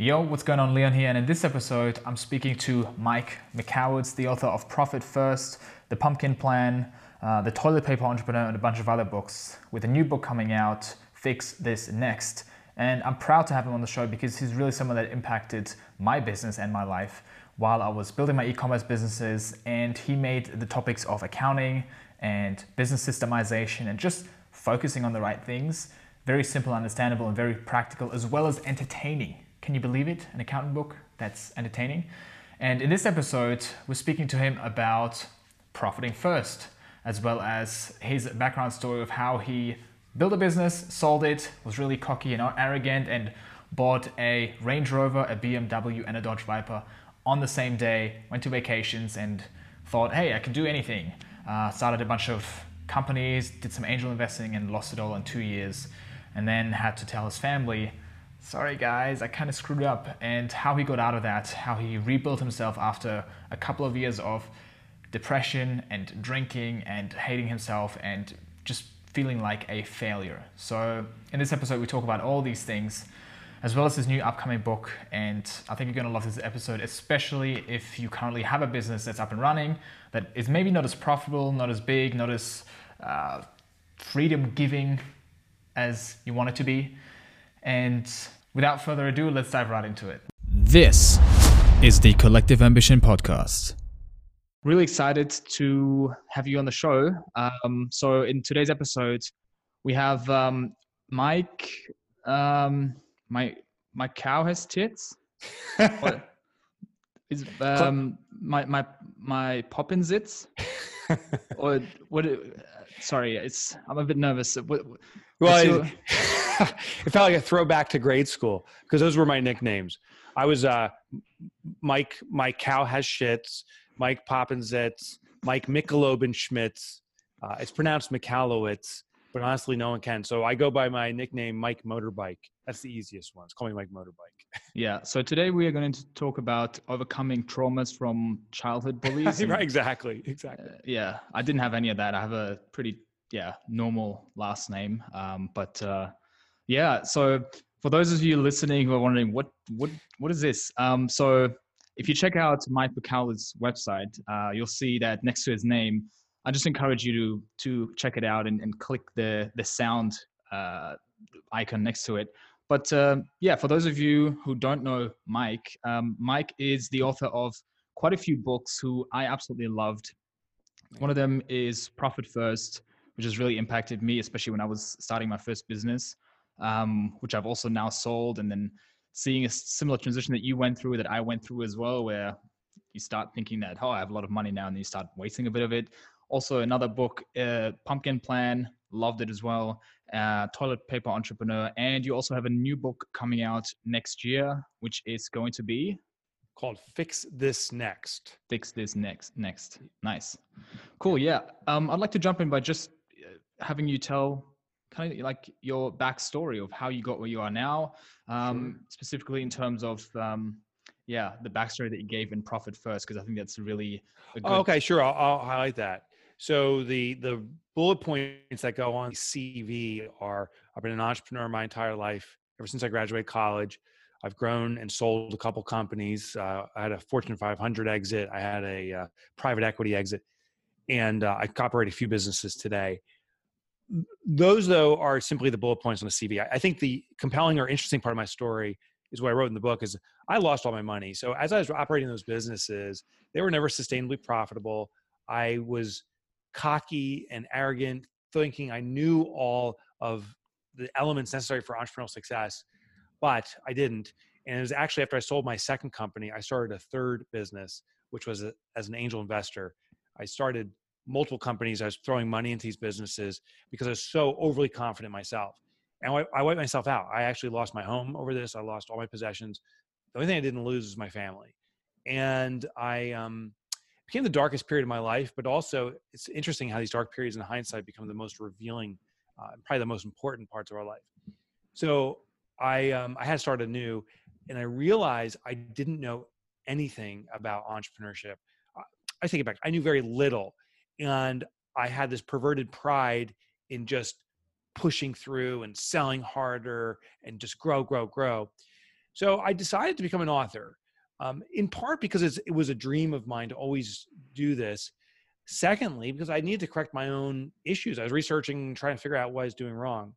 Yo, what's going on? Leon here, and in this episode, I'm speaking to Mike Michalowicz, the author of Profit First, The Pumpkin Plan, uh, The Toilet Paper Entrepreneur, and a bunch of other books, with a new book coming out, Fix This Next. And I'm proud to have him on the show because he's really someone that impacted my business and my life while I was building my e commerce businesses. And he made the topics of accounting and business systemization and just focusing on the right things very simple, understandable, and very practical, as well as entertaining can you believe it? An accountant book that's entertaining. And in this episode, we're speaking to him about profiting first, as well as his background story of how he built a business, sold it, was really cocky and arrogant, and bought a Range Rover, a BMW, and a Dodge Viper on the same day, went to vacations, and thought, hey, I can do anything. Uh, started a bunch of companies, did some angel investing, and lost it all in two years. And then had to tell his family, sorry guys, I kind of screwed up, and how he got out of that, how he rebuilt himself after a couple of years of depression and drinking and hating himself and just feeling like a failure. So, in this episode, we talk about all these things as well as his new upcoming book. And I think you're going to love this episode, especially if you currently have a business that's up and running that is maybe not as profitable, not as big, not as uh, freedom giving as you want it to be. And without further ado, let's dive right into it. This is the Collective Ambition Podcast. Really excited to have you on the show. Um, so, in today's episode, we have um, Mike. Um, my my cow has tits. is um, my my my poppin zits? or what? Sorry, it's I'm a bit nervous. What, well, your... it felt like a throwback to grade school because those were my nicknames. I was uh, Mike. My cow has shits. Mike Poppinzitz. Mike Michelob Schmitz. Uh, it's pronounced Michalowicz, but honestly, no one can. So I go by my nickname, Mike Motorbike. That's the easiest one. It's call me Mike Motorbike. yeah. So today we are going to talk about overcoming traumas from childhood bullies. right. Exactly. Exactly. Uh, yeah. I didn't have any of that. I have a pretty yeah normal last name. Um, but uh, yeah. So for those of you listening who are wondering what what what is this? Um, so if you check out Mike Michalowicz's website, uh, you'll see that next to his name, I just encourage you to to check it out and, and click the the sound uh, icon next to it. But uh, yeah, for those of you who don't know Mike, um, Mike is the author of quite a few books who I absolutely loved. One of them is Profit First, which has really impacted me, especially when I was starting my first business, um, which I've also now sold. And then seeing a similar transition that you went through, that I went through as well, where you start thinking that, oh, I have a lot of money now, and then you start wasting a bit of it. Also, another book, uh, Pumpkin Plan, loved it as well. Uh, Toilet Paper Entrepreneur. And you also have a new book coming out next year, which is going to be called Fix This Next. Fix This Next. Next. Nice. Cool. Yeah. Um, I'd like to jump in by just having you tell kind of like your backstory of how you got where you are now, um, sure. specifically in terms of um, yeah the backstory that you gave in Profit First, because I think that's really good... oh, okay. Sure, I'll, I'll, highlight that. So the the bullet points that go on CV are I've been an entrepreneur my entire life ever since I graduated college. I've grown and sold a couple companies. Uh, I had a Fortune 500 exit. I had a uh, private equity exit, and uh, I operate a few businesses today those though are simply the bullet points on the CV. I, think the compelling or interesting part of my story is what I wrote in the book is I lost all my money. So as I was operating those businesses, they were never sustainably profitable. I was cocky and arrogant, thinking I knew all of the elements necessary for entrepreneurial success, but I didn't. And it was actually after I sold my second company, I started a third business, which was a, as an angel investor. I started multiple companies. I was throwing money into these businesses because I was so overly confident myself. And I, I wiped myself out. I actually lost my home over this. I lost all my possessions. The only thing I didn't lose was my family. And I um, became the darkest period of my life, but also it's interesting how these dark periods in hindsight become the most revealing, uh, probably the most important parts of our life. So I, um, I had started anew and I realized I didn't know anything about entrepreneurship. I it back. I knew very little and I had this perverted pride in just pushing through and selling harder and just grow, grow, grow. So I decided to become an author, um, in part because it was a dream of mine to always do this. Secondly, because I needed to correct my own issues. I was researching, trying to figure out what I was doing wrong.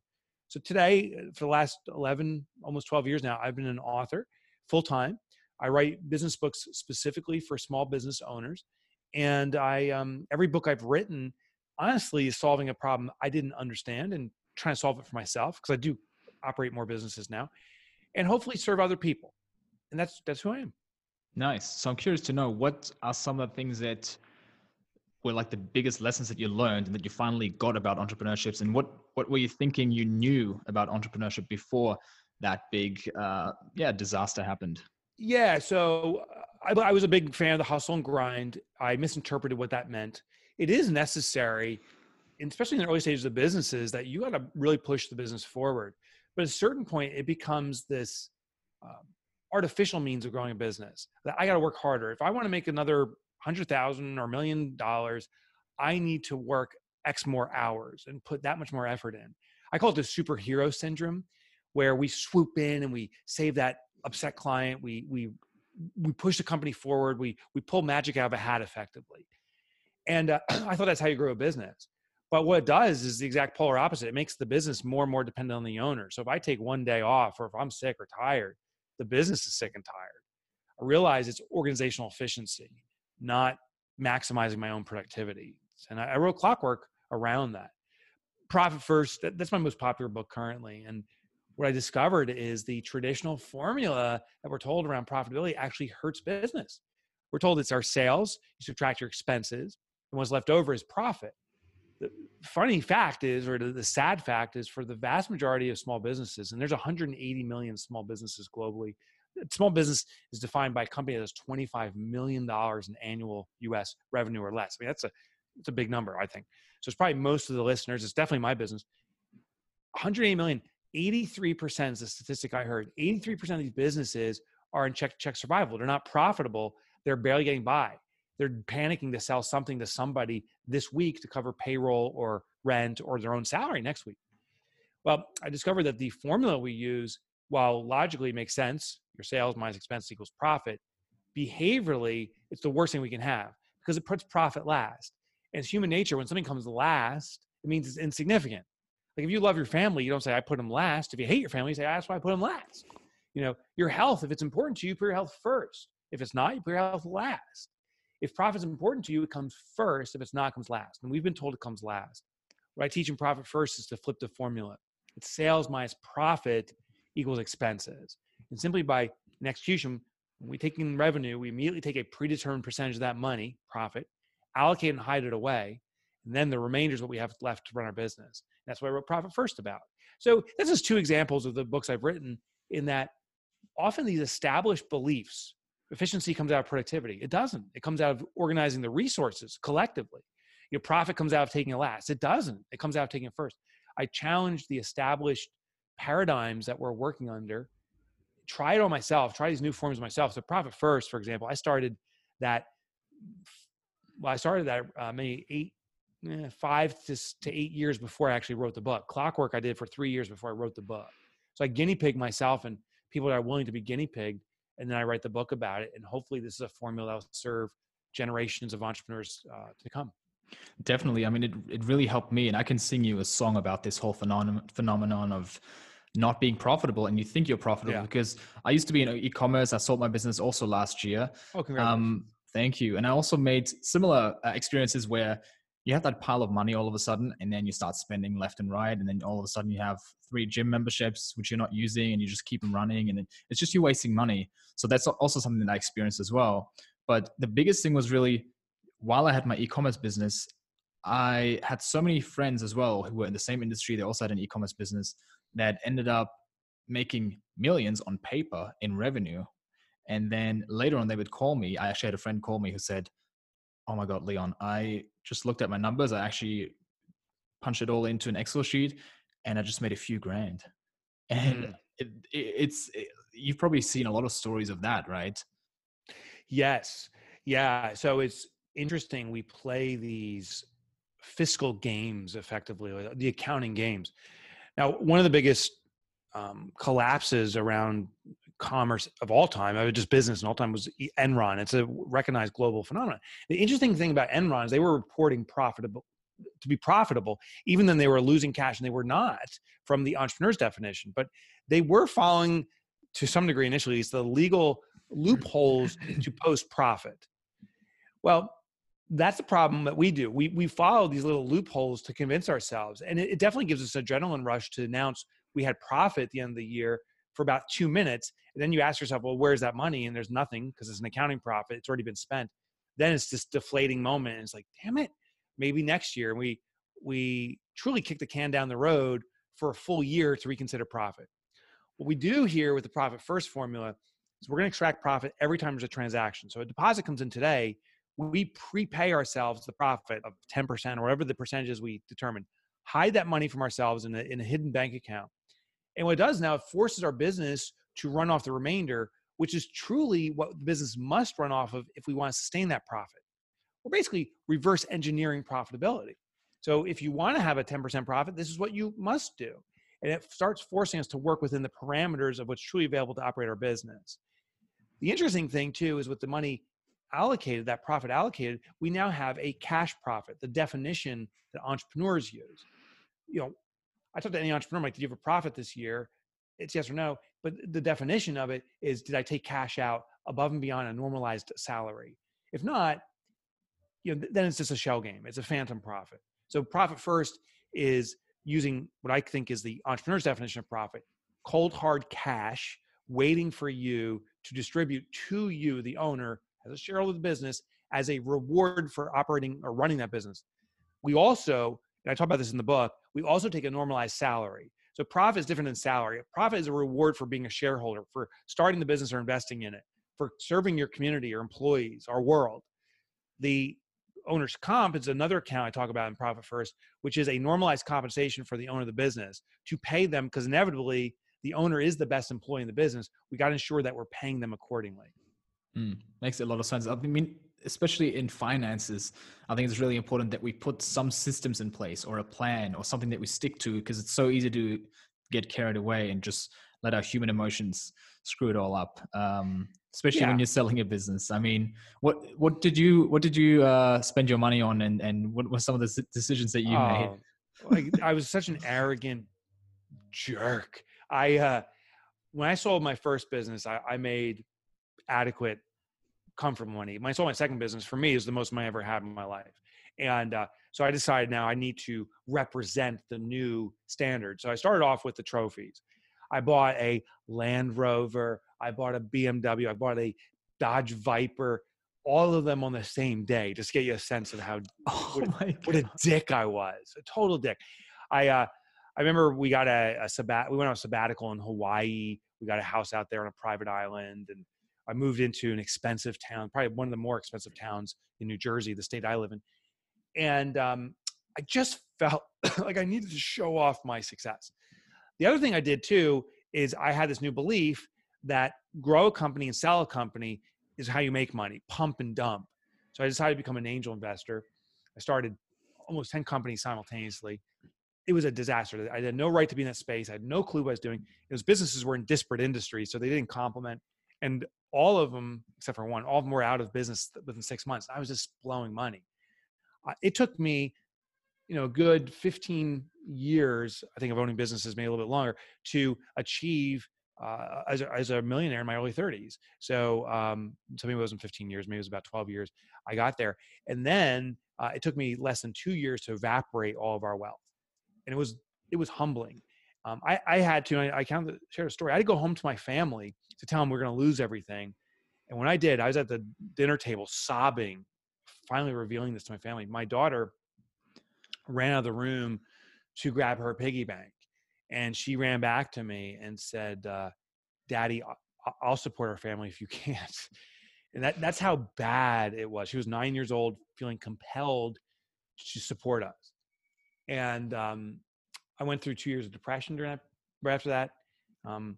So today, uh, for the last 11, almost 12 years now, I've been an author full time. I write business books specifically for small business owners. And I, um, every book I've written, honestly, is solving a problem I didn't understand and trying to solve it for myself because I do operate more businesses now and hopefully serve other people. And that's, that's who I am. Nice. So I'm curious to know what are some of the things that were like the biggest lessons that you learned and that you finally got about entrepreneurships and what what were you thinking you knew about entrepreneurship before that big uh, yeah disaster happened yeah so I, I was a big fan of the hustle and grind i misinterpreted what that meant it is necessary especially in the early stages of businesses that you got to really push the business forward but at a certain point it becomes this um, artificial means of growing a business that i got to work harder if i want to make another hundred thousand or million dollars, I need to work X more hours and put that much more effort in. I call it the superhero syndrome, where we swoop in and we save that upset client. We we we push the company forward. We we pull magic out of a hat effectively. And uh, I thought that's how you grow a business. But what it does is the exact polar opposite. It makes the business more and more dependent on the owner. So if I take one day off, or if I'm sick or tired, the business is sick and tired. I realize it's organizational efficiency not maximizing my own productivity. And I, I wrote Clockwork around that. Profit First, that, that's my most popular book currently. And what I discovered is the traditional formula that we're told around profitability actually hurts business. We're told it's our sales, you subtract your expenses, and what's left over is profit. The funny fact is, or the sad fact is, for the vast majority of small businesses, and there's 180 million small businesses globally, small business is defined by a company that has $25 million in annual US revenue or less. I mean, that's a, it's a big number, I think. So it's probably most of the listeners. It's definitely my business. 180 million, 83% is the statistic I heard. Hmm. 83% of these businesses are in check check survival. They're not profitable. They're barely getting by. They're panicking to sell something to somebody this week to cover payroll or rent or their own salary next week. Well, I discovered that the formula we use, while logically makes sense, your sales minus expense equals profit. Behaviorally, it's the worst thing we can have because it puts profit last. And it's human nature when something comes last, it means it's insignificant. Like if you love your family, you don't say, I put them last. If you hate your family, you say, that's why I put them last. You know, your health, if it's important to you, put your health first. If it's not, you put your health last. If profit's important to you, it comes first. If it's not, it comes last. And we've been told it comes last. What I teach in profit first is to flip the formula. It's sales minus profit equals expenses. And simply by an execution, when we take in revenue, we immediately take a predetermined percentage of that money, profit, allocate and hide it away. And then the remainder is what we have left to run our business. That's what I wrote Profit First about. So this is two examples of the books I've written in that often these established beliefs, efficiency comes out of productivity. It doesn't. It comes out of organizing the resources collectively. Your profit comes out of taking it last. It doesn't. It comes out of taking it first. I challenge the established paradigms that we're working under try it on myself, try these new forms myself. So profit first, for example, I started that. Well, I started that uh, maybe eight, eh, five to, to eight years before I actually wrote the book. Clockwork I did for three years before I wrote the book. So I guinea pig myself and people that are willing to be guinea pigged, and then I write the book about it. And hopefully, this is a formula that will serve generations of entrepreneurs uh, to come. Definitely. I mean, it, it really helped me. And I can sing you a song about this whole phenomenon, phenomenon of not being profitable and you think you're profitable yeah. because I used to be in e-commerce. I sold my business also last year. Oh, congratulations. Um, thank you. And I also made similar uh, experiences where you have that pile of money all of a sudden and then you start spending left and right and then all of a sudden you have three gym memberships which you're not using and you just keep them running and it's just you wasting money so that's also something that i experienced as well but the biggest thing was really while i had my e-commerce business i had so many friends as well who were in the same industry they also had an e-commerce business that ended up making millions on paper in revenue. And then later on, they would call me. I actually had a friend call me who said, Oh my God, Leon, I just looked at my numbers. I actually punched it all into an Excel sheet and I just made a few grand. And mm. it, it, it's, it, you've probably seen a lot of stories of that, right? Yes. Yeah. So it's interesting. We play these fiscal games effectively, the accounting games. Now, one of the biggest um, collapses around commerce of all time, I was just business in all time was Enron. It's a recognized global phenomenon. The interesting thing about Enron is they were reporting profitable to be profitable, even then they were losing cash and they were not from the entrepreneur's definition, but they were following to some degree initially is the legal loopholes to post profit. Well, that's the problem that we do. We we follow these little loopholes to convince ourselves, and it, it definitely gives us a adrenaline rush to announce we had profit at the end of the year for about two minutes. And then you ask yourself, well, where's that money? And there's nothing because it's an accounting profit. It's already been spent. Then it's this deflating moment. And it's like, damn it, maybe next year. And we we truly kick the can down the road for a full year to reconsider profit. What we do here with the profit first formula is we're going to extract profit every time there's a transaction. So a deposit comes in today, we prepay ourselves the profit of 10% or whatever the percentages we determine, hide that money from ourselves in a, in a hidden bank account. And what it does now, it forces our business to run off the remainder, which is truly what the business must run off of if we want to sustain that profit. We're basically reverse engineering profitability. So if you want to have a 10% profit, this is what you must do. And it starts forcing us to work within the parameters of what's truly available to operate our business. The interesting thing too is with the money allocated, that profit allocated, we now have a cash profit, the definition that entrepreneurs use. You know, I talk to any entrepreneur, like, did you have a profit this year? It's yes or no. But the definition of it is, did I take cash out above and beyond a normalized salary? If not, you know, then it's just a shell game. It's a phantom profit. So profit first is using what I think is the entrepreneur's definition of profit, cold hard cash waiting for you to distribute to you, the owner, as a shareholder of the business, as a reward for operating or running that business. We also, and I talk about this in the book, we also take a normalized salary. So profit is different than salary. Profit is a reward for being a shareholder, for starting the business or investing in it, for serving your community, your employees, our world. The owner's comp is another account I talk about in Profit First, which is a normalized compensation for the owner of the business to pay them because inevitably the owner is the best employee in the business. We got to ensure that we're paying them accordingly. Mm, makes a lot of sense. I mean, especially in finances, I think it's really important that we put some systems in place or a plan or something that we stick to because it's so easy to get carried away and just let our human emotions screw it all up. Um, especially yeah. when you're selling a business. I mean, what what did you what did you uh, spend your money on, and and what were some of the decisions that you oh, made? like I was such an arrogant jerk. I uh, when I sold my first business, I, I made adequate comfort money. My sold my second business, for me, is the most money I ever had in my life, and uh, so I decided now I need to represent the new standard. So I started off with the trophies. I bought a Land Rover, I bought a BMW, I bought a Dodge Viper, all of them on the same day, just get you a sense of how oh what, what, a dick I was, a total dick. I uh, I remember we got a, a sabbat, we went on a sabbatical in Hawaii. We got a house out there on a private island, and I moved into an expensive town, probably one of the more expensive towns in New Jersey, the state I live in. And um, I just felt like I needed to show off my success. The other thing I did too is I had this new belief that grow a company and sell a company is how you make money, pump and dump. So I decided to become an angel investor. I started almost 10 companies simultaneously. It was a disaster. I had no right to be in that space. I had no clue what I was doing. It was businesses were in disparate industries, so they didn't complement. And all of them, except for one, all of them were out of business within six months. I was just blowing money. It took me you know, good 15 years, I think of owning businesses, maybe a little bit longer, to achieve uh, as, a, as a millionaire in my early 30s. So, um, so maybe it wasn't 15 years, maybe it was about 12 years. I got there. And then uh, it took me less than two years to evaporate all of our wealth. And it was, it was humbling. Um, I, I, had to, I, I kind of shared a story. I had to go home to my family to tell them we we're going to lose everything. And when I did, I was at the dinner table sobbing, finally revealing this to my family. My daughter ran out of the room to grab her piggy bank. And she ran back to me and said, uh, Daddy, I'll support our family if you can't. And that, that's how bad it was. She was nine years old, feeling compelled to support us. And um, I went through two years of depression during that, right after that. Um,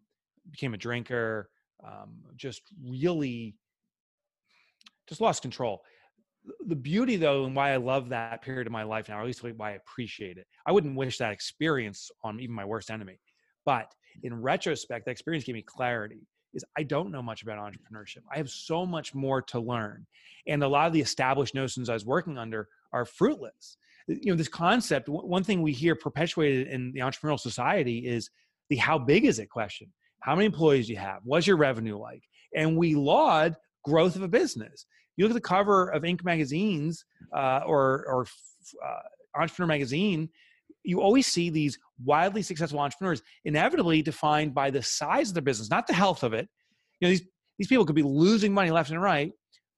became a drinker, um, just really just lost control the beauty though and why i love that period of my life now or at least why i appreciate it i wouldn't wish that experience on even my worst enemy but in retrospect that experience gave me clarity is I don't know much about entrepreneurship. I have so much more to learn. And a lot of the established notions I was working under are fruitless. You know, this concept, one thing we hear perpetuated in the entrepreneurial society is the how big is it question. How many employees do you have? What's your revenue like? And we laud growth of a business. You look at the cover of Inc. magazines uh, or, or uh, Entrepreneur magazine, you always see these wildly successful entrepreneurs inevitably defined by the size of their business, not the health of it. You know, these, these people could be losing money left and right,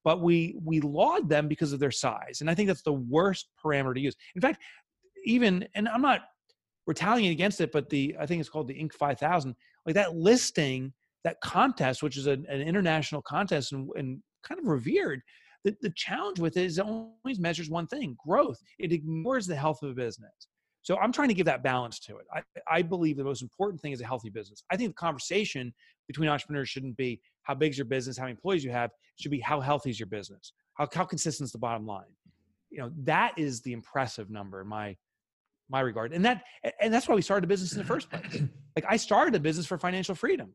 but we we laud them because of their size. And I think that's the worst parameter to use. In fact, even and I'm not retaliating against it, but the I think it's called the Inc. 5000, like that listing, that contest, which is an, an international contest and, and kind of revered. The, the challenge with it is it always measures one thing growth. It ignores the health of a business. So I'm trying to give that balance to it. I, I believe the most important thing is a healthy business. I think the conversation between entrepreneurs shouldn't be how big is your business, how many employees you have. It should be how healthy is your business, how, how consistent is the bottom line. You know, that is the impressive number in my my regard. And that and that's why we started a business in the first place. Like I started a business for financial freedom.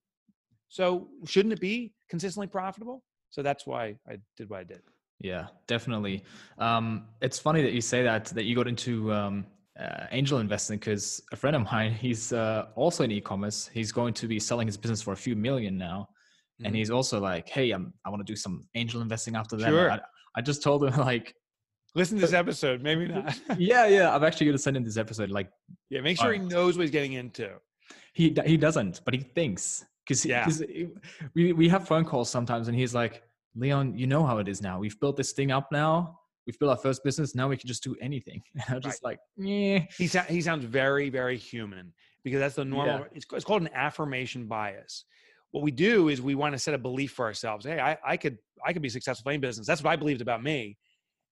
So shouldn't it be consistently profitable? So that's why I did what I did. Yeah, definitely. Um, it's funny that you say that that you got into um, uh, angel investing because a friend of mine, he's uh, also in e-commerce. He's going to be selling his business for a few million now, mm-hmm. and he's also like, "Hey, I'm, I want to do some angel investing after that." Sure. I, I just told him like, listen to this episode. Maybe not. yeah, yeah. I'm actually going to send him this episode. Like, yeah, make sure he knows what he's getting into. He he doesn't, but he thinks because yeah. we we have phone calls sometimes, and he's like, "Leon, you know how it is now. We've built this thing up now." We've built our first business. Now we can just do anything. And I'm just right. like, yeah. He, he sounds very, very human because that's the normal. Yeah. It's, it's called an affirmation bias. What we do is we want to set a belief for ourselves. Hey, I, I could, I could be successful in business. That's what I believed about me.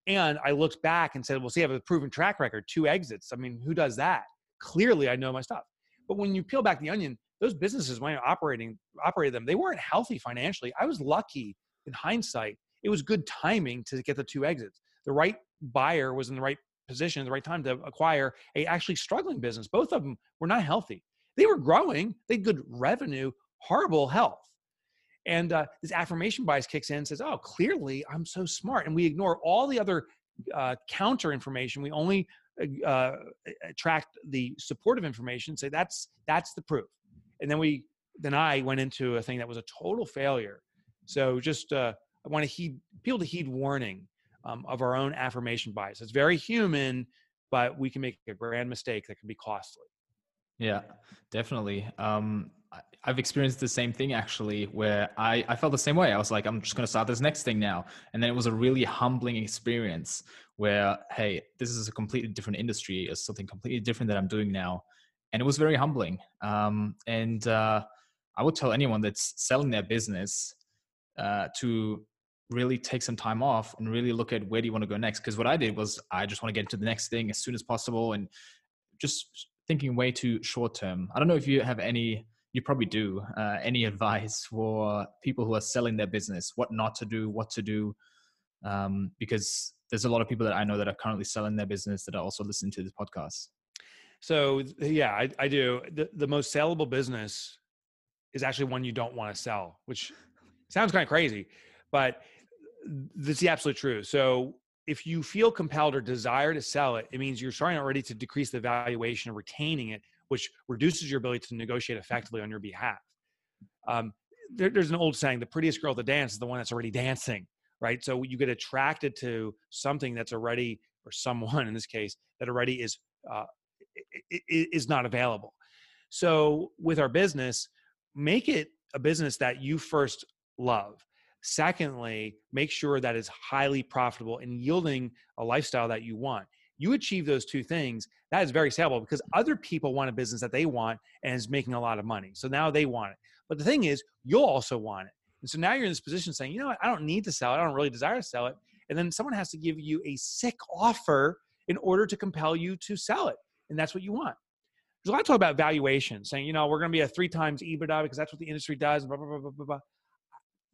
And I looked back and said, well, see, I have a proven track record, two exits. I mean, who does that? Clearly, I know my stuff. But when you peel back the onion, those businesses, when I operating, operated them, they weren't healthy financially. I was lucky in hindsight. It was good timing to get the two exits the right buyer was in the right position at the right time to acquire a actually struggling business. Both of them were not healthy. They were growing, they had good revenue, horrible health. And uh, this affirmation bias kicks in and says, oh, clearly I'm so smart. And we ignore all the other uh, counter information. We only uh, uh attract the supportive information, say that's, that's the proof. And then we, then I went into a thing that was a total failure. So just, uh, I want to heed people to heed warning um, of our own affirmation bias. It's very human, but we can make a grand mistake that can be costly. Yeah, definitely. Um, I've experienced the same thing actually, where I, I felt the same way. I was like, I'm just going to start this next thing now. And then it was a really humbling experience where, hey, this is a completely different industry. It's something completely different that I'm doing now. And it was very humbling. Um, and uh, I would tell anyone that's selling their business uh, to really take some time off and really look at where do you want to go next? Because what i did was i just want to get into the next thing as soon as possible and just thinking way too short term. I don't know if you have any you probably do uh, any advice for people who are selling their business what not to do what to do um, because there's a lot of people that i know that are currently selling their business that are also listening to this podcast. So yeah i, I do. The, the most sellable business is actually one you don't want to sell which sounds kind of crazy but that's the absolute truth. So if you feel compelled or desire to sell it, it means you're starting already to decrease the valuation of retaining it, which reduces your ability to negotiate effectively on your behalf. Um, there, there's an old saying: "The prettiest girl to dance is the one that's already dancing." Right. So you get attracted to something that's already, or someone in this case, that already is uh, is not available. So with our business, make it a business that you first love Secondly, make sure that it's highly profitable and yielding a lifestyle that you want. You achieve those two things, that is very sellable because other people want a business that they want and is making a lot of money. So now they want it. But the thing is, you'll also want it. And so now you're in this position saying, you know what, I don't need to sell it. I don't really desire to sell it. And then someone has to give you a sick offer in order to compel you to sell it. And that's what you want. There's a lot of talk about valuation, saying, you know, we're going to be a three times EBITDA because that's what the industry does. Blah, blah, blah, blah, blah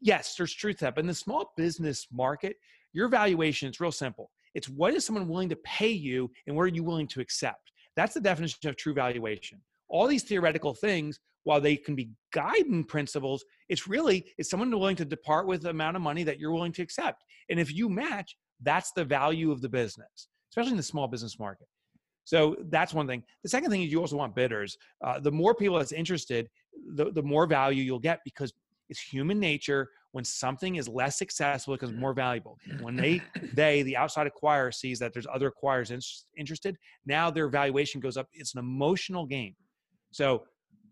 yes, there's truth to that. But in the small business market, your valuation is real simple. It's what is someone willing to pay you and what are you willing to accept? That's the definition of true valuation. all these theoretical things, while they can be guiding principles, it's really is someone willing to depart with the amount of money that you're willing to accept. And if you match, that's the value of the business, especially in the small business market. So that's one thing. The second thing is you also want bidders. Uh, the more people that's interested, the, the more value you'll get because it's human nature when something is less successful it becomes more valuable. When they they the outside acquirer sees that there's other acquirers in, interested now their valuation goes up. It's an emotional game. So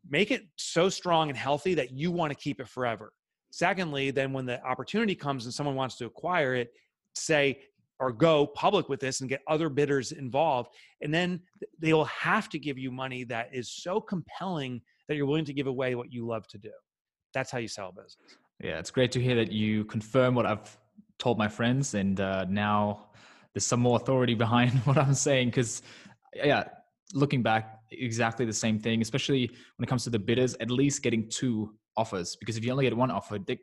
make it so strong and healthy that you want to keep it forever. Secondly then when the opportunity comes and someone wants to acquire it say or go public with this and get other bidders involved and then they'll have to give you money that is so compelling that you're willing to give away what you love to do that's how you sell a business. Yeah it's great to hear that you confirm what i've told my friends and uh, now there's some more authority behind what i'm saying because yeah looking back exactly the same thing especially when it comes to the bidders at least getting two offers because if you only get one offer they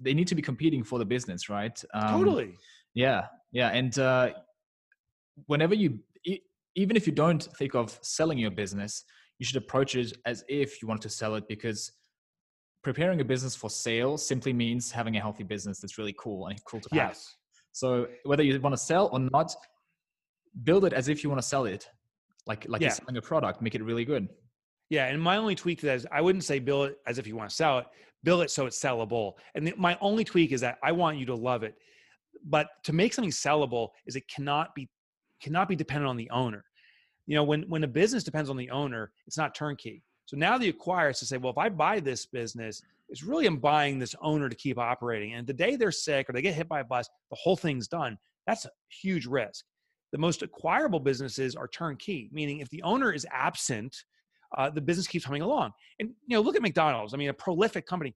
they need to be competing for the business right? Um, totally. yeah yeah and uh, whenever you even if you don't think of selling your business you should approach it as if you want to sell it because preparing a business for sale simply means having a healthy business that's really cool and cool to have. Yes. So whether you want to sell or not, build it as if you want to sell it, like like yeah. you're selling a product. Make it really good. Yeah, and my only tweak to that is I wouldn't say build it as if you want to sell it. Build it so it's sellable. And the, my only tweak is that I want you to love it. But to make something sellable is it cannot be cannot be dependent on the owner. You know, when when a business depends on the owner, it's not turnkey. So now the acquirer is to say, well, if I buy this business, it's really I'm buying this owner to keep operating. And the day they're sick or they get hit by a bus, the whole thing's done. That's a huge risk. The most acquirable businesses are turnkey, meaning if the owner is absent, uh, the business keeps humming along. And you know, look at McDonald's. I mean, a prolific company.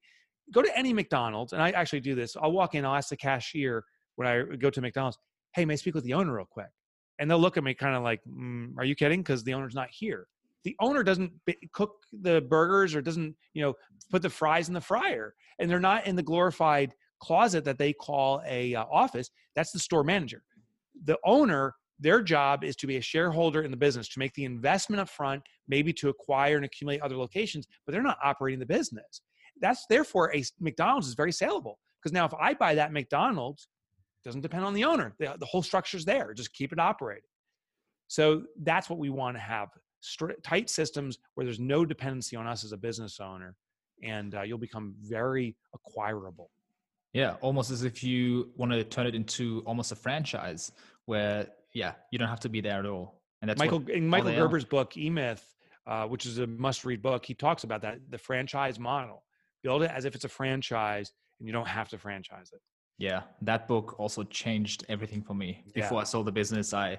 Go to any McDonald's, and I actually do this. I'll walk in, I'll ask the cashier when I go to McDonald's, "Hey, may I speak with the owner real quick?" And they'll look at me kind of like, mm, "Are you kidding?" Because the owner's not here the owner doesn't cook the burgers or doesn't you know put the fries in the fryer and they're not in the glorified closet that they call a uh, office that's the store manager. The owner their job is to be a shareholder in the business to make the investment up front maybe to acquire and accumulate other locations but they're not operating the business. That's therefore a mcdonald's is very saleable because now if i buy that mcdonald's it doesn't depend on the owner. The, the whole structure's there just keep it operating. So that's what we want to have tight systems where there's no dependency on us as a business owner and uh, you'll become very acquirable yeah almost as if you want to turn it into almost a franchise where yeah you don't have to be there at all and that's michael in michael gerber's are. book e-myth uh, which is a must read book he talks about that the franchise model build it as if it's a franchise and you don't have to franchise it yeah that book also changed everything for me before yeah. i sold the business i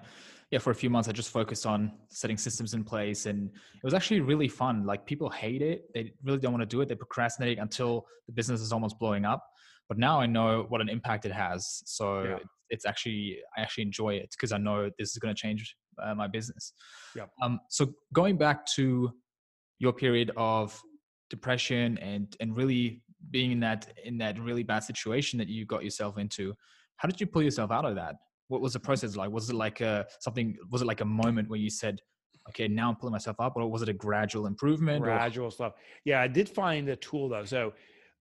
yeah, for a few months, I just focused on setting systems in place, and it was actually really fun. Like people hate it; they really don't want to do it. They procrastinate until the business is almost blowing up. But now I know what an impact it has, so yeah. it's actually I actually enjoy it because I know this is going to change uh, my business. Yeah. Um. So going back to your period of depression and and really being in that in that really bad situation that you got yourself into, how did you pull yourself out of that? What was the process like? Was it like a something? Was it like a moment where you said, "Okay, now I'm pulling myself up," or was it a gradual improvement? Gradual or? stuff. Yeah, I did find a tool though. So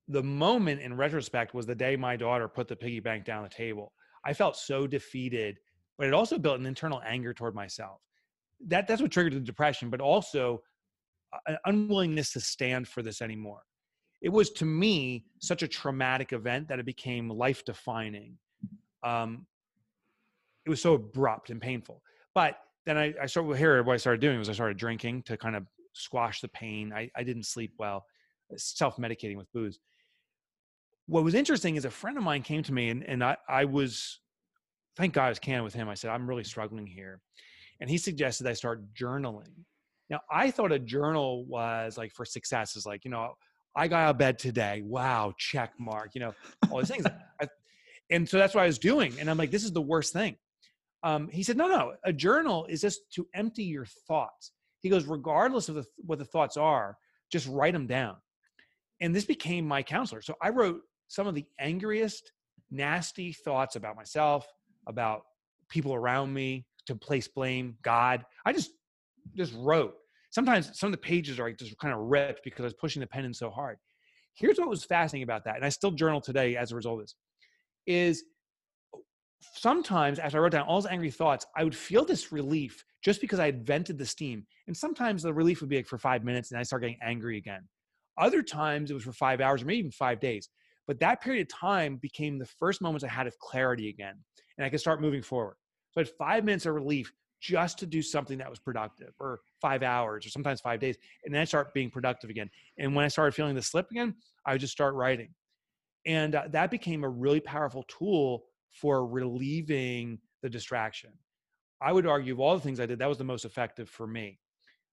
the moment in retrospect was the day my daughter put the piggy bank down the table. I felt so defeated, but it also built an internal anger toward myself. That that's what triggered the depression, but also an unwillingness to stand for this anymore. It was to me such a traumatic event that it became life defining. Um, it was so abrupt and painful. But then I, I started here. What I started doing was I started drinking to kind of squash the pain. I, I didn't sleep well, uh, self medicating with booze. What was interesting is a friend of mine came to me and, and I, I was, thank God I was candid with him. I said, I'm really struggling here. And he suggested I start journaling. Now, I thought a journal was like for success is like, you know, I got out of bed today. Wow, check mark, you know, all these things. I, and so that's what I was doing. And I'm like, this is the worst thing um, he said, no, no, a journal is just to empty your thoughts. He goes, regardless of the, what the thoughts are, just write them down. And this became my counselor. So I wrote some of the angriest, nasty thoughts about myself, about people around me, to place blame, God. I just just wrote. sometimes some of the pages are like just kind of ripped because I was pushing the pen in so hard. Here's what was fascinating about that, and I still journal today as a result of this, is sometimes after I wrote down all those angry thoughts, I would feel this relief just because I had vented the steam. And sometimes the relief would be like for five minutes and I start getting angry again. Other times it was for five hours or maybe even five days. But that period of time became the first moments I had of clarity again. And I could start moving forward. So I had five minutes of relief just to do something that was productive or five hours or sometimes five days. And then I start being productive again. And when I started feeling the slip again, I would just start writing. And uh, that became a really powerful tool for relieving the distraction. I would argue of all the things I did, that was the most effective for me.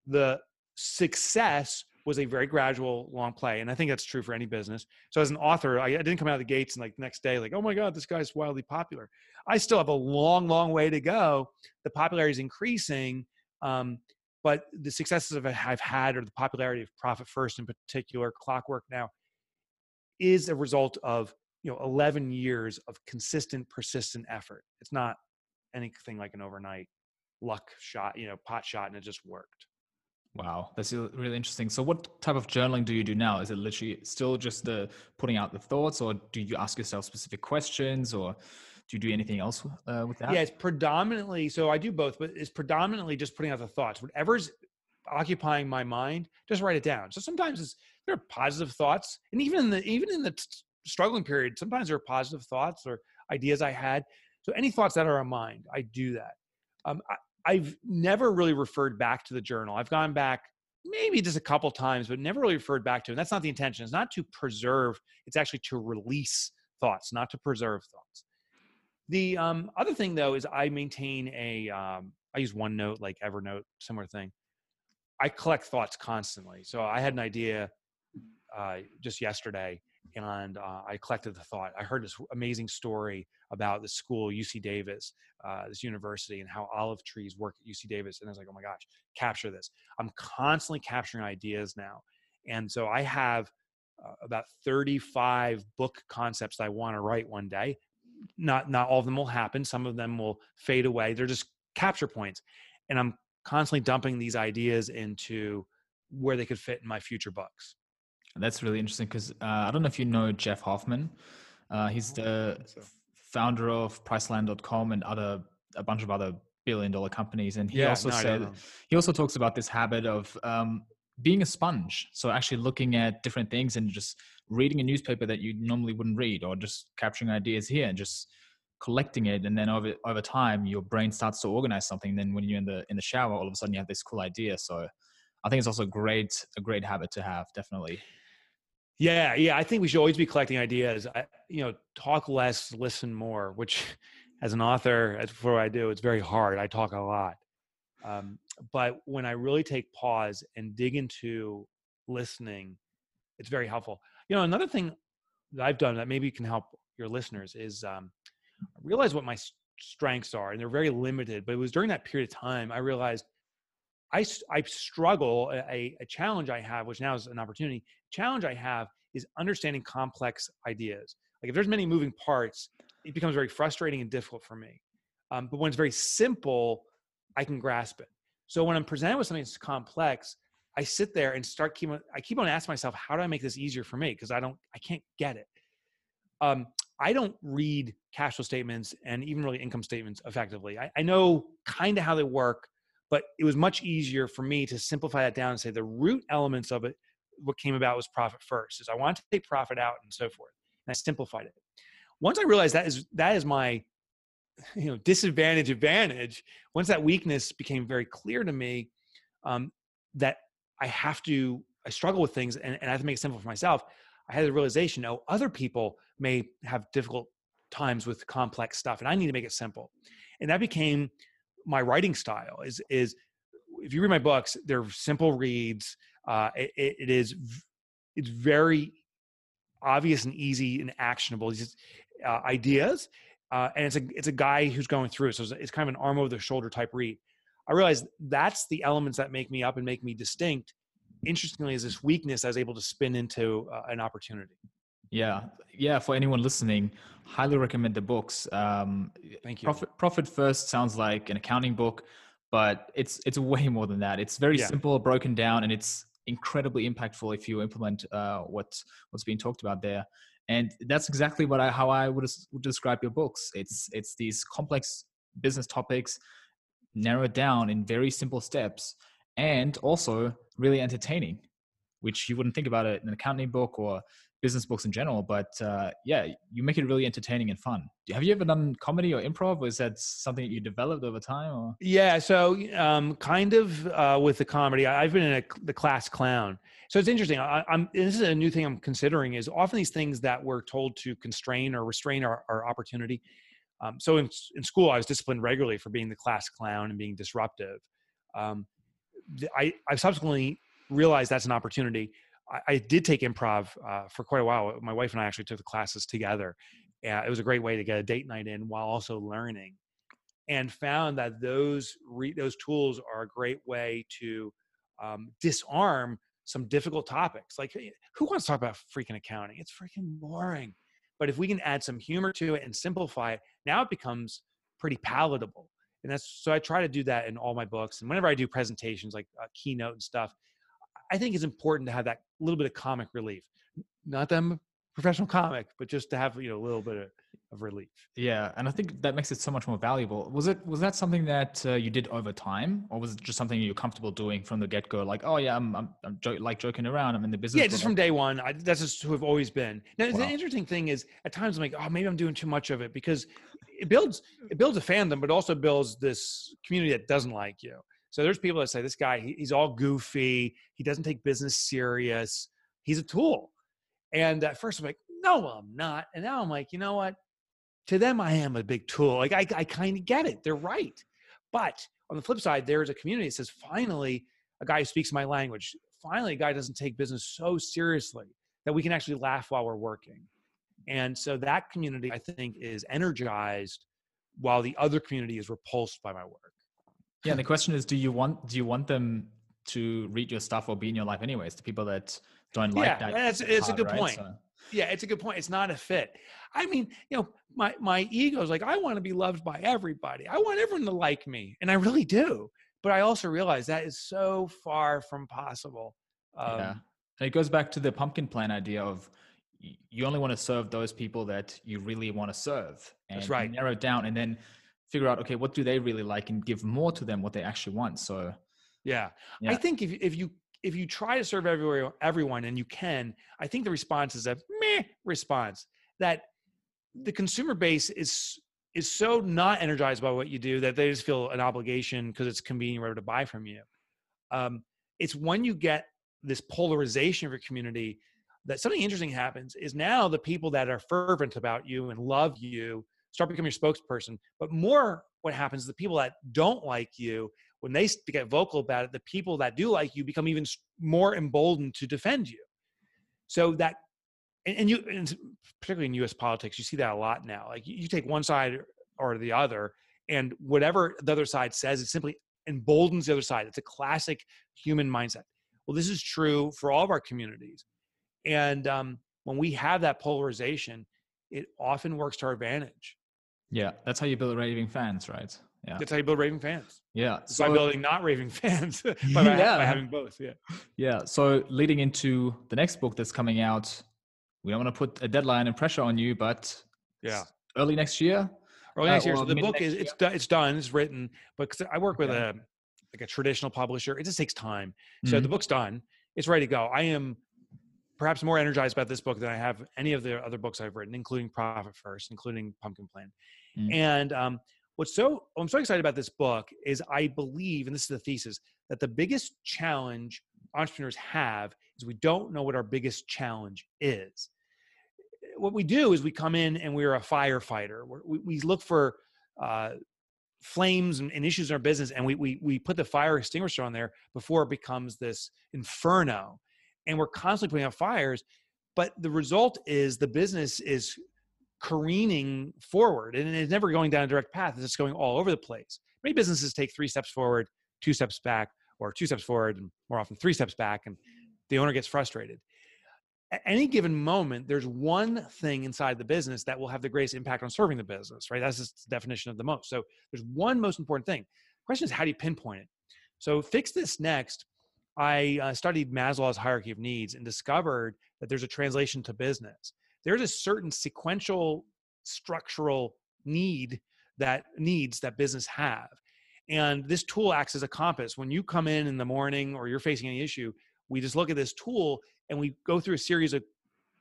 The success was a very gradual, long play. And I think that's true for any business. So as an author, I, I, didn't come out of the gates and like next day, like, oh my God, this guy's wildly popular. I still have a long, long way to go. The popularity is increasing. Um, but the successes I've had, or the popularity of Profit First in particular, Clockwork now, is a result of you know 11 years of consistent, persistent effort. It's not anything like an overnight luck shot, you know, pot shot, and it just worked. Wow, that's really interesting. So, what type of journaling do you do now? Is it literally still just the putting out the thoughts, or do you ask yourself specific questions, or do you do anything else uh, with that? Yeah, it's predominantly. So I do both, but it's predominantly just putting out the thoughts. Whatever's occupying my mind, just write it down. So sometimes it's there are positive thoughts, and even in the even in the struggling period, sometimes there are positive thoughts or ideas I had. So any thoughts that are on mind, I do that. Um, I, I've never really referred back to the journal. I've gone back maybe just a couple times, but never really referred back to it. And that's not the intention. It's not to preserve, it's actually to release thoughts, not to preserve thoughts. The um, other thing, though, is I maintain a. Um, I use OneNote, like Evernote, similar thing. I collect thoughts constantly. So I had an idea uh, just yesterday and uh, I collected the thought. I heard this amazing story about the school, UC Davis, uh, this university, and how olive trees work at UC Davis. And I was like, oh my gosh, capture this. I'm constantly capturing ideas now. And so I have uh, about 35 book concepts I want to write one day. Not, not all of them will happen. Some of them will fade away. They're just capture points. And I'm constantly dumping these ideas into where they could fit in my future books. That's really interesting because uh, I don't know if you know Jeff Hoffman. Uh, he's the so. founder of Priceline.com and other a bunch of other billion dollar companies, and he yeah, also no, said he also talks about this habit of um, being a sponge. So actually looking at different things and just reading a newspaper that you normally wouldn't read, or just capturing ideas here and just collecting it and then over over time your brain starts to organize something and then when you're in the in the shower all of a sudden you have this cool idea so i think it's also great a great habit to have definitely yeah, yeah. I think we should always be collecting ideas. I, you know, talk less, listen more. Which, as an author, as for what I do, it's very hard. I talk a lot, um, but when I really take pause and dig into listening, it's very helpful. You know, another thing that I've done that maybe can help your listeners is um, realize what my strengths are, and they're very limited. But it was during that period of time I realized I, I struggle, a, a challenge I have, which now is an opportunity, challenge I have is understanding complex ideas. Like if there's many moving parts, it becomes very frustrating and difficult for me. Um, but when it's very simple, I can grasp it. So when I'm presented with something that's complex, I sit there and start keep on, I keep on asking myself, how do I make this easier for me? Because I don't, I can't get it. Um, I don't read cash flow statements and even really income statements effectively. I, I know kind of how they work, but it was much easier for me to simplify that down and say the root elements of it what came about was profit first is i want to take profit out and so forth and i simplified it. Once i realized that is that is my you know disadvantage advantage once that weakness became very clear to me um, that i have to i struggle with things and, and i have to make it simple for myself i had the realization oh other people may have difficult times with complex stuff and i need to make it simple. And that became my writing style is is if you read my books they're simple reads uh, it, it is it's very obvious and easy and actionable. These uh, ideas uh, and it's a it's a guy who's going through it so it's, it's kind of an arm over the shoulder type read. I realized that's the elements that make me up and make me distinct. Interestingly is this weakness i was able to spin into uh, an opportunity yeah yeah for anyone listening highly recommend the books um thank you profit profit first sounds like an accounting book but it's it's way more than that. It's very Yeah. simple, broken down, and it's incredibly impactful if you implement uh, what what's being talked about there. And that's exactly what I how I would, would describe your books. It's it's these complex business topics narrowed down in very simple steps, and also really entertaining, which you wouldn't think about it in an accounting book or business books in general. But uh, yeah, you make it really entertaining and fun. Have you ever done comedy or improv? Or is that something that you developed over time? Or Yeah, so um, kind of uh, with the comedy, I've been in a, the class clown. So it's interesting. I, I'm this is a new thing I'm considering. Is often these things that we're told to constrain or restrain our, our opportunity. Um, so in in school, I was disciplined regularly for being the class clown and being disruptive. Um, I I subsequently realized that's an opportunity. I, I did take improv uh, for quite a while. My wife and I actually took the classes together. Yeah, it was a great way to get a date night in while also learning and found that those re- those tools are a great way to um, disarm some difficult topics. Like, eh, who wants to talk about freaking accounting? It's freaking boring. But if we can add some humor to it and simplify it, now it becomes pretty palatable. And that's so I try to do that in all my books. And whenever I do presentations like uh, keynote and stuff, I think it's important to have that little bit of comic relief. Not that I'm a professional comic, but just to have you know a little bit of, of relief. Yeah, and I think that makes it so much more valuable. Was it was that something that uh, you did over time, or was it just something you're comfortable doing from the get go? Like, oh yeah, I'm I'm, I'm jo- like joking around. I'm in the business. Yeah, just from day one. I, that's just who I've always been. Now, Wow. the interesting thing is, at times I'm like, oh, maybe I'm doing too much of it because it builds it builds a fandom, but also builds this community that doesn't like you. So there's people that say this guy, he, he's all goofy. He doesn't take business serious. He's a tool. And at first I'm like, no, I'm not. And now I'm like, you know what? To them, I am a big tool. Like I, I kind of get it. They're right. But on the flip side, there's a community that says, finally, a guy who speaks my language. Finally, a guy doesn't take business so seriously that we can actually laugh while we're working. And so that community, I think, is energized while the other community is repulsed by my work. Yeah, and the question is, do you want do you want them to read your stuff or be in your life anyways? The people that don't like Yeah, that. that's- it's a good right? point. So- Yeah, it's a good point. It's not a fit. I mean, you know, my my ego is like, I want to be loved by everybody. I want everyone to like me, and I really do. But I also realize that is so far from possible. Um, yeah, and it goes back to the pumpkin plan idea of you only want to serve those people that you really want to serve, and That's right. narrow it down, and then figure out okay, what do they really like, and give more to them what they actually want. So Yeah. I think if if you if you try to serve everywhere everyone and you can, I think the response is a meh response that the consumer base is is so not energized by what you do that they just feel an obligation because it's convenient whatever to buy from you. Um, it's when you get this polarization of your community that something interesting happens is now the people that are fervent about you and love you start becoming your spokesperson. But more what happens is the people that don't like you when they get vocal about it, the people that do like you become even more emboldened to defend you. So that, and, you, and particularly in U.S. politics, you see that a lot now. Like you, you take one side or the other, and whatever the other side says, it simply emboldens the other side. It's a classic human mindset. Well, this is true for all of our communities, and um, when we have that polarization, it often works to our advantage. Yeah, that's how you build raving fans, right? Yeah, That's how you build raving fans. yeah. by building not raving fans by, by Yeah. having both. Yeah. Yeah. So leading into the next book that's coming out, we don't want to put a deadline and pressure on you, but Yeah. early next year. Early Uh, next year. So the book is it's done, it's done, it's written, but 'cause I work with a like a traditional publisher. It just takes time. So the Mhm. book's done. It's ready to go. I am perhaps more energized about this book than I have any of the other books I've written, including Profit First, including Pumpkin Plan. Mm. And um, what's so I'm so excited about this book is I believe, and this is the thesis, that the biggest challenge entrepreneurs have is we don't know what our biggest challenge is. What we do is we come in and we're a firefighter. We're, we we look for uh, flames and, and issues in our business, and we we we put the fire extinguisher on there before it becomes this inferno, and we're constantly putting out fires. But the result is the business is careening forward and it's never going down a direct path. It's just going all over the place. Many businesses take three steps forward, two steps back, or two steps forward, and more often three steps back, and the owner gets frustrated. At any given moment, there's one thing inside the business that will have the greatest impact on serving the business, right? That's just the definition of the most. So there's one most important thing. The question is how do you pinpoint it? So fix this next. I uh, studied Maslow's hierarchy of needs and discovered that there's a translation to business. There's a certain sequential structural need that needs that business have. And this tool acts as a compass. When you come in in the morning or you're facing any issue, we just look at this tool and we go through a series of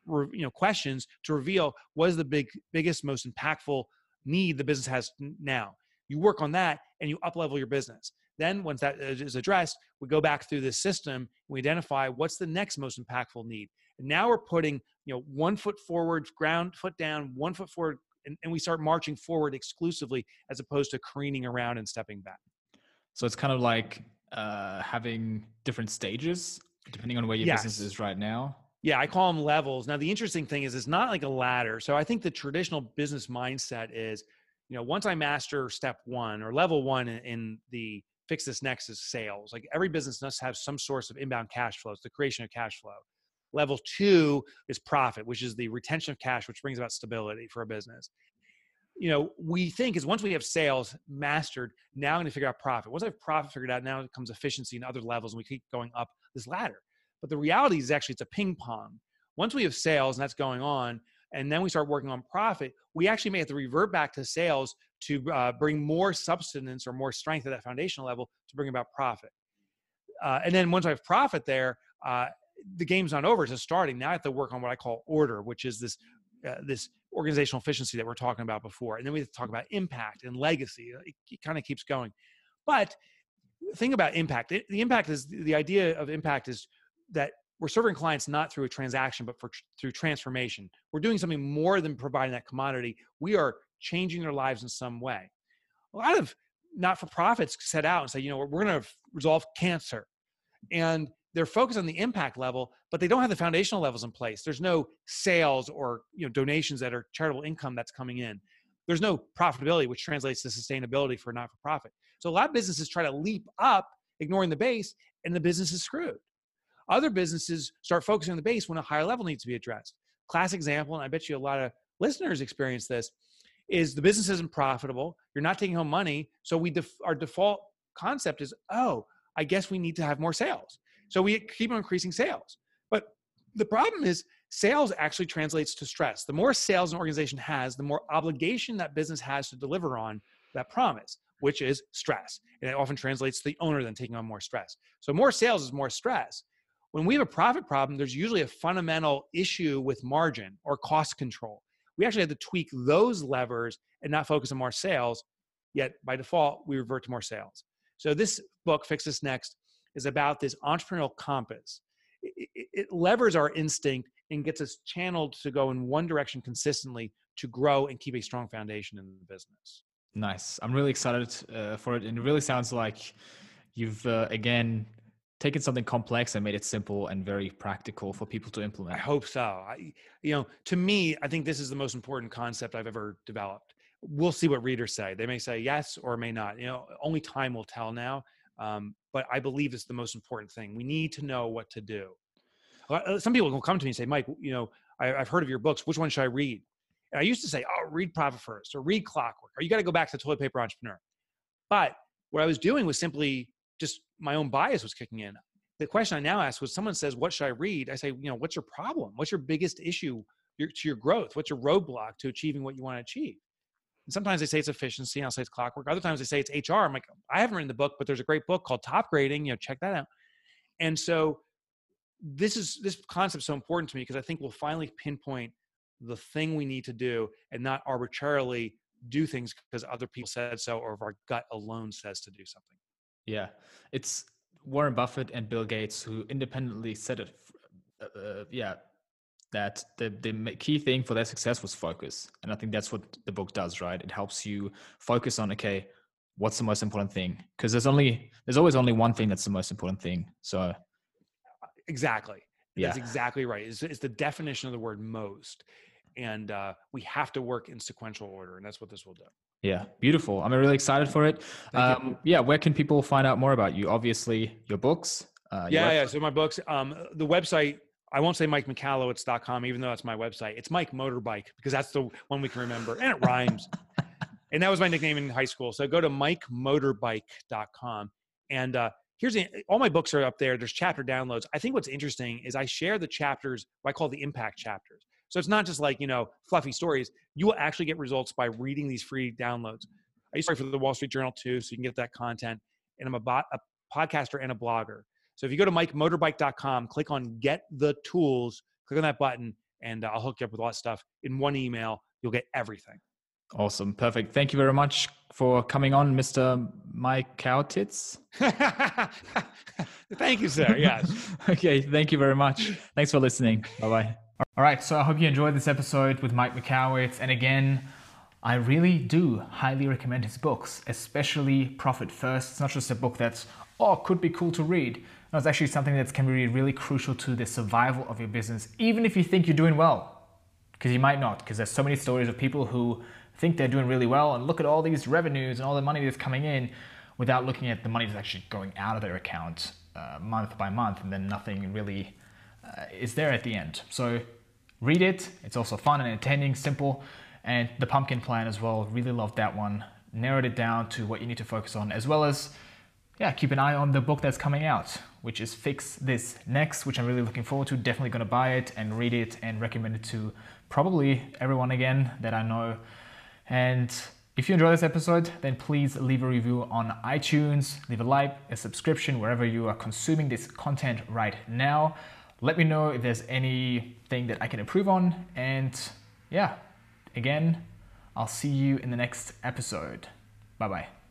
you know questions to reveal what is the big biggest most impactful need the business has now you work on that and you up level your business then once that uh, is addressed we go back through this system we identify what's the next most impactful need and now we're putting you know one foot forward ground foot down one foot forward and, and we start marching forward exclusively as opposed to careening around and stepping back so it's kind of like uh, having different stages depending on where your yes. business is right now yeah, I call them levels. Now, the interesting thing is, it's not like a ladder. So I think the traditional business mindset is, you know, once I master step one or level one in, in the fix this next is sales. Like every business must have some source of inbound cash flows, the creation of cash flow. Level two is profit, which is the retention of cash, which brings about stability for a business. You know, we think is once we have sales mastered, now I'm going to figure out profit. Once I have profit figured out, now it comes efficiency and other levels, and we keep going up this ladder. But the reality is actually it's a ping pong. Once we have sales and that's going on, and then we start working on profit, we actually may have to revert back to sales to uh, bring more substance or more strength at that foundational level to bring about profit. Uh, and then once I have profit there, uh, the game's not over; it's just starting. Now I have to work on what I call order, which is this uh, this organizational efficiency that we're talking about before, and then we have to talk about impact and legacy. It, it kind of keeps going. But think about impact. It, the impact is the idea of impact is that we're serving clients not through a transaction but for through transformation we're doing something more than providing that commodity we are changing their lives in some way a lot of not-for-profits set out and say you know we're going to resolve cancer and they're focused on the impact level but they don't have the foundational levels in place there's no sales or you know donations that are charitable income that's coming in there's no profitability which translates to sustainability for a not-for-profit so a lot of businesses try to leap up ignoring the base and the business is screwed other businesses start focusing on the base when a higher level needs to be addressed. Classic example, and I bet you a lot of listeners experience this, is the business isn't profitable. You're not taking home money. So we def- our default concept is, oh, I guess we need to have more sales. So we keep on increasing sales. But the problem is sales actually translates to stress. The more sales an organization has, the more obligation that business has to deliver on that promise, which is stress. And it often translates to the owner then taking on more stress. So more sales is more stress. When we have a profit problem, there's usually a fundamental issue with margin or cost control. We actually had to tweak those levers and not focus on more sales. Yet by default, we revert to more sales. So this book, Fix This Next, is about this entrepreneurial compass. It, it, it levers our instinct and gets us channeled to go in one direction consistently to grow and keep a strong foundation in the business. Nice. I'm really excited uh, for it. And it really sounds like you've, uh, again, taken something complex and made it simple and very practical for people to implement. I hope so. I, you know, to me, I think this is the most important concept I've ever developed. We'll see what readers say. They may say yes or may not. You know, only time will tell now. Um, but I believe it's the most important thing. We need to know what to do. Uh, some people will come to me and say, Mike, you know, I, have heard of your books. Which one should I read? And I used to say, oh, read Profit First or read Clockwork, or you got to go back to the Toilet Paper Entrepreneur. But what I was doing was simply just my own bias was kicking in. The question I now ask was someone says, What should I read? I say, You know, what's your problem? What's your biggest issue to your growth? What's your roadblock to achieving what you want to achieve? And sometimes they say it's efficiency. I'll say it's clockwork. Other times they say it's HR. I'm like, I haven't written the book, but there's a great book called Topgrading. You know, check that out. And so this is this concept so important to me because I think we'll finally pinpoint the thing we need to do and not arbitrarily do things because other people said so or if our gut alone says to do something. Yeah, it's Warren Buffett and Bill Gates who independently said it. Uh, uh, yeah, that the the key thing for their success was focus, and I think that's what the book does. Right, it helps you focus on okay, what's the most important thing? Because there's only there's always only one thing that's the most important thing. So exactly, yeah. that's exactly right. It's, it's the definition of the word most, and uh, we have to work in sequential order, and that's what this will do. Yeah, beautiful. I'm really excited for it. Um, yeah, where can people find out more about you? Obviously, your books. Uh, yeah, yeah. So my books, um, the website. I won't say MikeMichalowicz.com, even though that's my website. It's Mike Motorbike because that's the one we can remember, and it rhymes. and that was my nickname in high school. So go to mikemotorbike.com. And uh, here's the, all my books are up there. There's chapter downloads. I think what's interesting is I share the chapters, what I call the impact chapters. So it's not just like, you know, fluffy stories. You will actually get results by reading these free downloads. I used to write for the Wall Street Journal too, so you can get that content. And I'm a, bot, a podcaster and a blogger. So if you go to mikemotorbike.com, click on get the tools, click on that button, and uh, I'll hook you up with all that stuff in one email. You'll get everything. Awesome. Perfect. Thank you very much for coming on, Mr. Mike Cowtits. thank you, sir. Yes. okay. Thank you very much. Thanks for listening. Bye bye. All right. So I hope you enjoyed this episode with Mike Michalowicz. And again, I really do highly recommend his books, especially Profit First. It's not just a book that's, oh, could be cool to read. It's actually something that can be really crucial to the survival of your business, even if you think you're doing well. Because you might not, because there's so many stories of people who think they're doing really well and look at all these revenues and all the money that's coming in without looking at the money that's actually going out of their account uh, month by month, and then nothing really uh, is there at the end. So read it. It's also fun and entertaining, simple. And the pumpkin plan as well. Really loved that one. Narrowed it down to what you need to focus on, as well as yeah, keep an eye on the book that's coming out, which is Fix This Next, which I'm really looking forward to. Definitely going to buy it and read it and recommend it to probably everyone again that I know. And if you enjoy this episode, then please leave a review on iTunes, leave a like, a subscription wherever you are consuming this content right now. Let me know if there's anything that I can improve on. And yeah, again, I'll see you in the next episode. Bye bye.